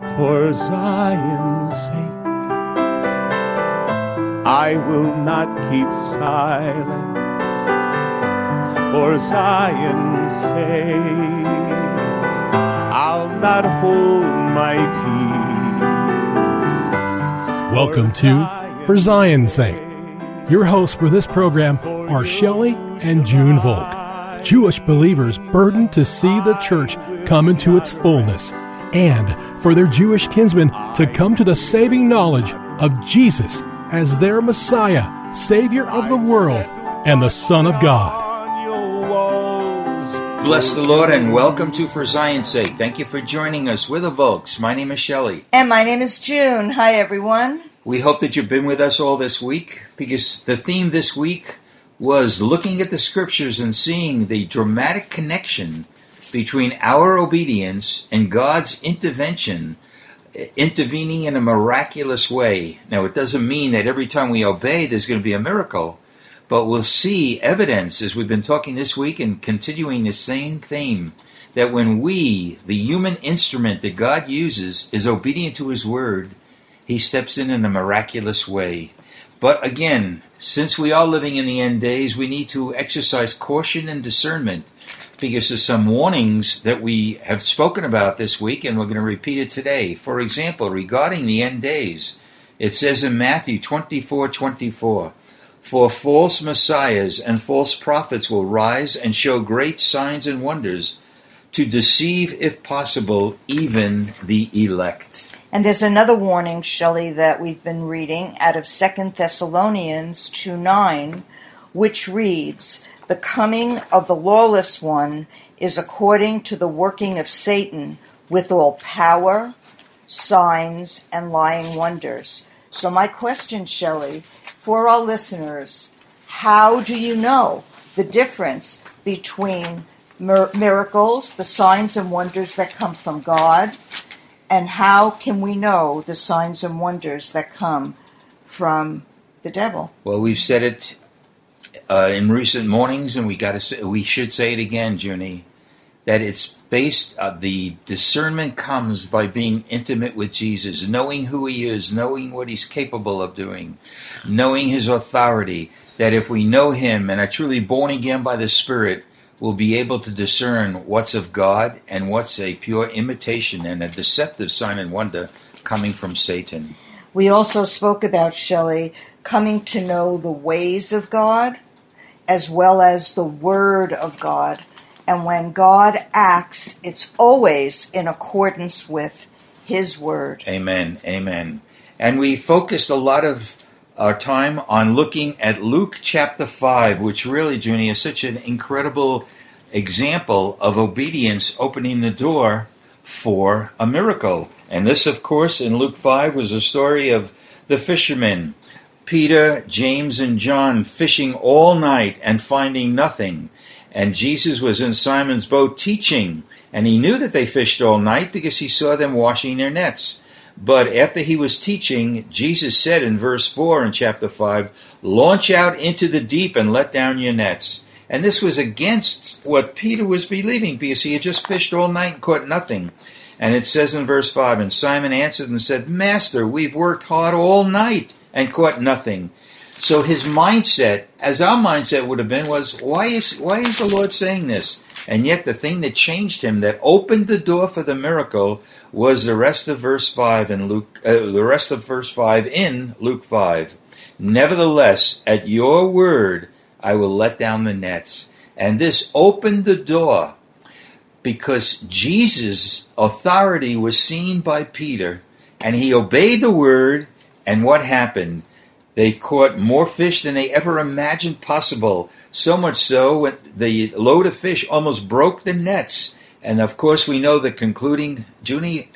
For Zion's sake, I will not keep silent. For Zion's sake, I'll not hold my peace. Welcome to For Zion's Sake. Your hosts for this program are Shelley and June Volk, Jewish believers burdened to see the church come into its fullness and for their Jewish kinsmen to come to the saving knowledge of Jesus as their Messiah, Savior of the world, and the Son of God. Bless the Lord and welcome to For Zion's Sake. Thank you for joining us. We're the Volks. My name is Shelley. And my name is June. Hi, everyone. We hope that you've been with us all this week because the theme this week was looking at the scriptures and seeing the dramatic connection between our obedience and God's intervention, intervening in a miraculous way. Now, it doesn't mean that every time we obey, there's going to be a miracle, but we'll see evidence as we've been talking this week and continuing the same theme that when we, the human instrument that God uses, is obedient to His word, He steps in in a miraculous way. But again, since we are living in the end days, we need to exercise caution and discernment because there's some warnings that we have spoken about this week and we're going to repeat it today. For example, regarding the end days, it says in Matthew 24 24, For false messiahs and false prophets will rise and show great signs and wonders to deceive, if possible, even the elect. And there's another warning, Shelley, that we've been reading out of Second Thessalonians 2 9, which reads, The coming of the lawless one is according to the working of Satan with all power, signs, and lying wonders. So, my question, Shelley, for our listeners, how do you know the difference between mir- miracles, the signs and wonders that come from God, and how can we know the signs and wonders that come from the devil? Well, we've said it uh, in recent mornings, and we got to say, we should say it again, Junie, that it's based. Uh, the discernment comes by being intimate with Jesus, knowing who He is, knowing what He's capable of doing, knowing His authority. That if we know Him and are truly born again by the Spirit, we'll be able to discern what's of God and what's a pure imitation and a deceptive sign and wonder coming from Satan. We also spoke about, Shelley, coming to know the ways of God as well as the Word of God. And when God acts, it's always in accordance with His Word. Amen. Amen. And we focused a lot of our time on looking at Luke chapter 5, which really, Junie, is such an incredible example of obedience opening the door for a miracle. And this, of course, in Luke 5 was a story of the fishermen, Peter, James, and John, fishing all night and finding nothing. And Jesus was in Simon's boat teaching, and he knew that they fished all night because he saw them washing their nets. But after he was teaching, Jesus said in verse 4 in chapter 5, Launch out into the deep and let down your nets. And this was against what Peter was believing because he had just fished all night and caught nothing. And it says in verse 5 And Simon answered and said, Master, we've worked hard all night and caught nothing. So his mindset, as our mindset would have been, was, why is, why is the Lord saying this? And yet the thing that changed him, that opened the door for the miracle, was the rest of verse 5 in Luke, uh, the rest of verse 5 in Luke 5. Nevertheless, at your word, I will let down the nets. And this opened the door because Jesus' authority was seen by Peter and he obeyed the word. And what happened? They caught more fish than they ever imagined possible. So much so, that the load of fish almost broke the nets. And of course, we know the concluding, Junie,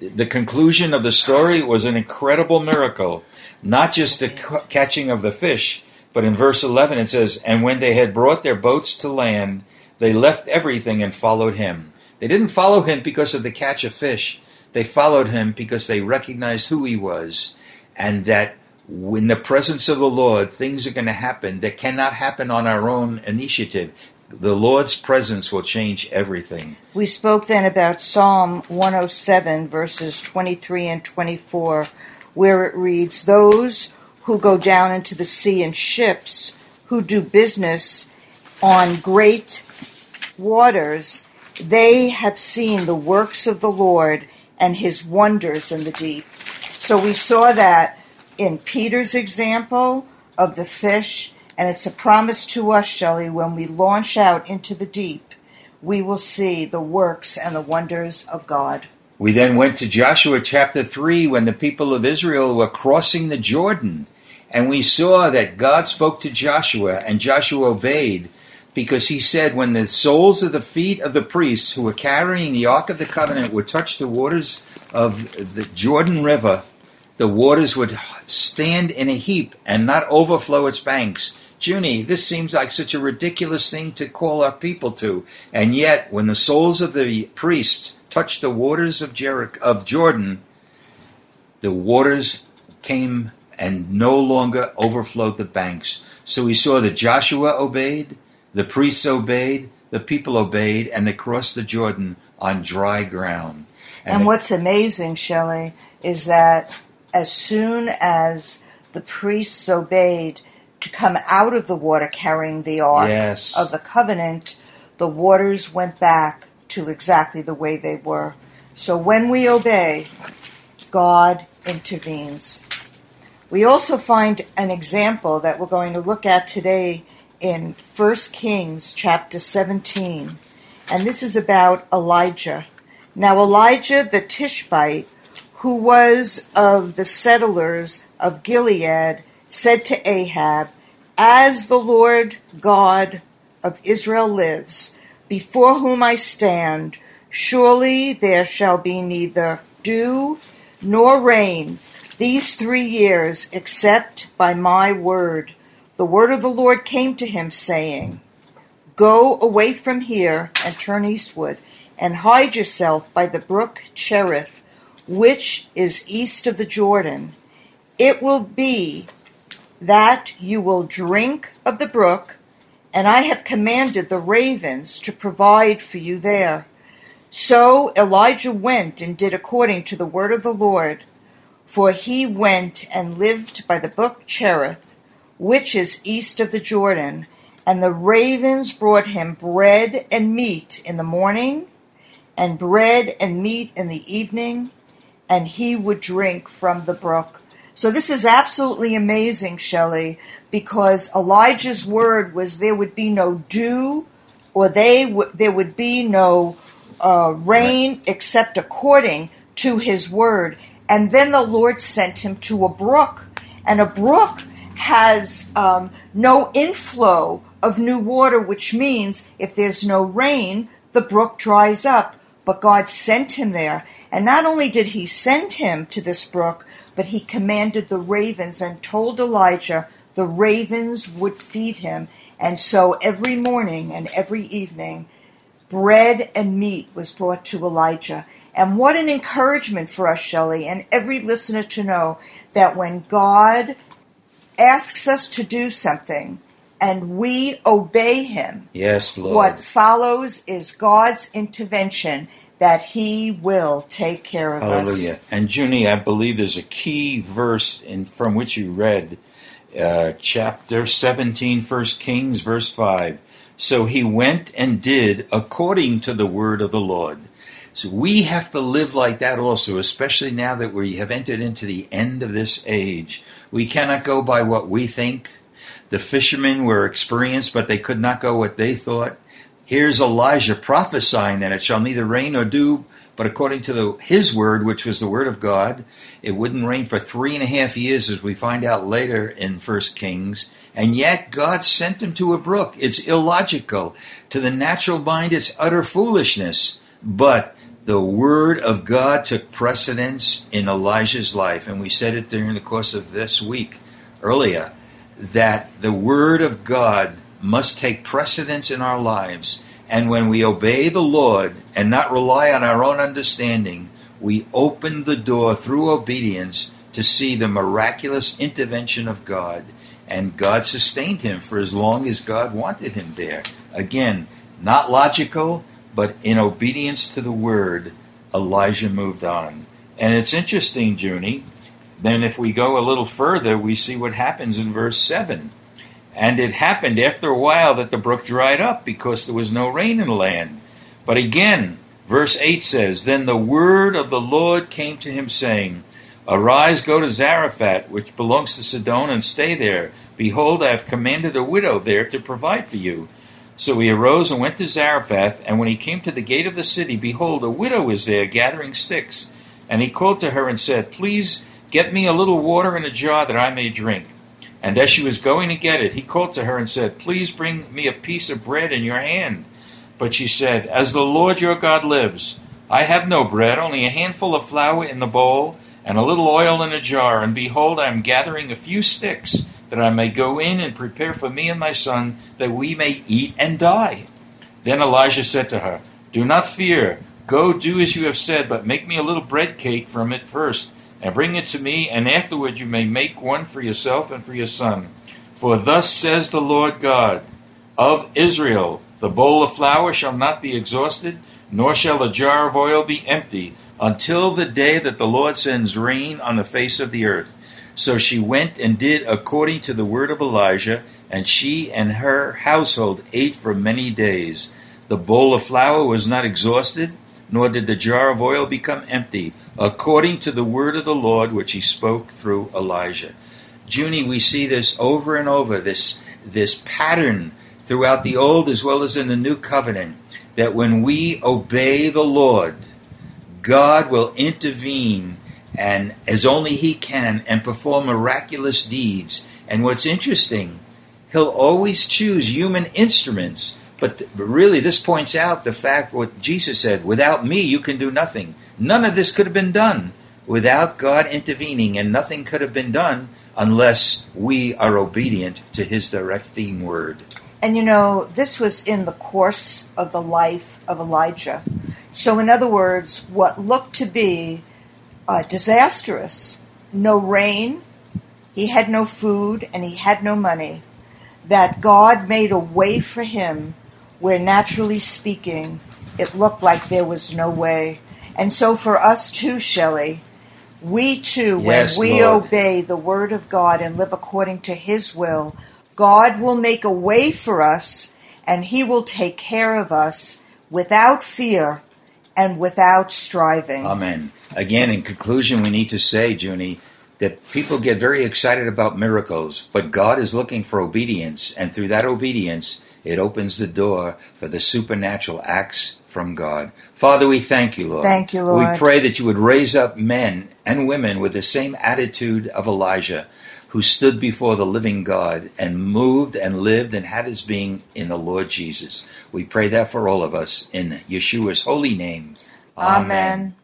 the conclusion of the story was an incredible miracle. Not just the c- catching of the fish, but in verse 11 it says, And when they had brought their boats to land, they left everything and followed him. They didn't follow him because of the catch of fish. They followed him because they recognized who he was and that in the presence of the Lord, things are going to happen that cannot happen on our own initiative. The Lord's presence will change everything. We spoke then about Psalm 107, verses 23 and 24, where it reads, Those who go down into the sea in ships, who do business on great waters, they have seen the works of the Lord and his wonders in the deep. So we saw that in Peter's example of the fish, and it's a promise to us, Shelley, when we launch out into the deep, we will see the works and the wonders of God. We then went to Joshua chapter 3 when the people of Israel were crossing the Jordan. And we saw that God spoke to Joshua, and Joshua obeyed because he said, When the soles of the feet of the priests who were carrying the Ark of the Covenant would touch the waters of the Jordan River, the waters would stand in a heap and not overflow its banks. Junie, this seems like such a ridiculous thing to call our people to. And yet, when the soles of the priests touched the waters of, Jericho, of Jordan, the waters came and no longer overflowed the banks. So we saw that Joshua obeyed, the priests obeyed, the people obeyed, and they crossed the Jordan on dry ground. And, what's amazing, Shelley, is that as soon as the priests obeyed to come out of the water carrying the ark Yes. of the covenant, the waters went back to exactly the way they were. So when we obey, God intervenes. We also find an example that we're going to look at today in 1 Kings chapter 17. And this is about Elijah. Now, Elijah the Tishbite, who was of the settlers of Gilead, said to Ahab, As the Lord God of Israel lives, before whom I stand, surely there shall be neither dew nor rain these three years except by my word. The word of the Lord came to him, saying, Go away from here and turn eastward, and hide yourself by the brook Cherith, which is east of the Jordan. It will be that you will drink of the brook, and I have commanded the ravens to provide for you there. So Elijah went and did according to the word of the Lord, for he went and lived by the brook Cherith, which is east of the Jordan, and the ravens brought him bread and meat in the morning, and bread and meat in the evening, and he would drink from the brook. So this is absolutely amazing, Shelley, because Elijah's word was there would be no dew, or they w- there would be no uh, rain except according to his word. And then the Lord sent him to a brook, and a brook has um, no inflow of new water, which means if there's no rain, the brook dries up. But God sent him there. And not only did he send him to this brook, but he commanded the ravens and told Elijah the ravens would feed him. And so every morning and every evening, bread and meat was brought to Elijah. And what an encouragement for us, Shelley, and every listener to know that when God asks us to do something and we obey him, Yes, Lord. what follows is God's intervention that he will take care of us. Hallelujah. And Junie, I believe there's a key verse in from which you read, uh, chapter 17, 1 Kings, verse 5. So he went and did according to the word of the Lord. So we have to live like that also, especially now that we have entered into the end of this age. We cannot go by what we think. The fishermen were experienced, but they could not go what they thought. Here's Elijah prophesying that it shall neither rain nor dew, but according to the, his word, which was the word of God, it wouldn't rain for three and a half years, as we find out later in First Kings. And yet God sent him to a brook. It's illogical. To the natural mind, it's utter foolishness. But the word of God took precedence in Elijah's life. And we said it during the course of this week earlier that the word of God must take precedence in our lives. And when we obey the Lord and not rely on our own understanding, we open the door through obedience to see the miraculous intervention of God. And God sustained him for as long as God wanted him there. Again, not logical, but in obedience to the word, Elijah moved on. And it's interesting, Junie. Then, if we go a little further, we see what happens in verse 7. And it happened after a while that the brook dried up because there was no rain in the land. But again, verse 8 says, Then the word of the Lord came to him, saying, Arise, go to Zarephath, which belongs to Sidon, and stay there. Behold, I have commanded a widow there to provide for you. So he arose and went to Zarephath, and when he came to the gate of the city, behold, a widow was there gathering sticks. And he called to her and said, Please get me a little water in a jar that I may drink. And as she was going to get it, he called to her and said, Please bring me a piece of bread in your hand. But she said, As the Lord your God lives, I have no bread, only a handful of flour in the bowl, and a little oil in a jar. And behold, I am gathering a few sticks that I may go in and prepare for me and my son, that we may eat and die. Then Elijah said to her, Do not fear. Go do as you have said, but make me a little bread cake from it first, and bring it to me, and afterward you may make one for yourself and for your son. For thus says the Lord God of Israel The bowl of flour shall not be exhausted, nor shall the jar of oil be empty, until the day that the Lord sends rain on the face of the earth. So she went and did according to the word of Elijah, and she and her household ate for many days. The bowl of flour was not exhausted, nor did the jar of oil become empty, according to the word of the Lord which he spoke through Elijah. Junie, we see this over and over, this, this pattern throughout the Old as well as in the New Covenant, that when we obey the Lord, God will intervene and as only he can and perform miraculous deeds. And what's interesting, he'll always choose human instruments. But really, this points out the fact what Jesus said without me, you can do nothing. None of this could have been done without God intervening, and nothing could have been done unless we are obedient to his directing word. And you know, this was in the course of the life of Elijah. So, in other words, what looked to be uh, disastrous. No rain, he had no food, and he had no money. That God made a way for him where, naturally speaking, it looked like there was no way. And so, for us too, Shelley, we too, Yes, when we Lord. obey the word of God and live according to his will, God will make a way for us and he will take care of us without fear and without striving. Amen. Again, in conclusion, we need to say, Junie, that people get very excited about miracles, but God is looking for obedience, and through that obedience, it opens the door for the supernatural acts from God. Father, we thank you, Lord. Thank you, Lord. We pray that you would raise up men and women with the same attitude of Elijah, who stood before the living God and moved and lived and had his being in the Lord Jesus. We pray that for all of us in Yeshua's holy name. Amen.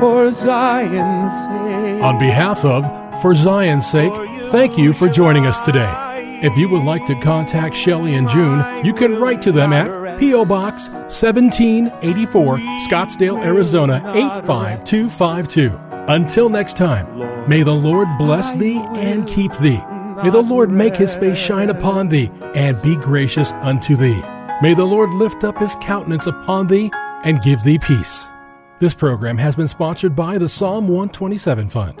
For Zion's sake. On behalf of For Zion's Sake, thank you for joining us today. If you would like to contact Shelley and June, you can write to them at P.O. Box 1784, Scottsdale, Arizona 85252. Until next time, may the Lord bless thee and keep thee. May the Lord make his face shine upon thee and be gracious unto thee. May the Lord lift up his countenance upon thee and give thee peace. This program has been sponsored by the Psalm 127 Fund.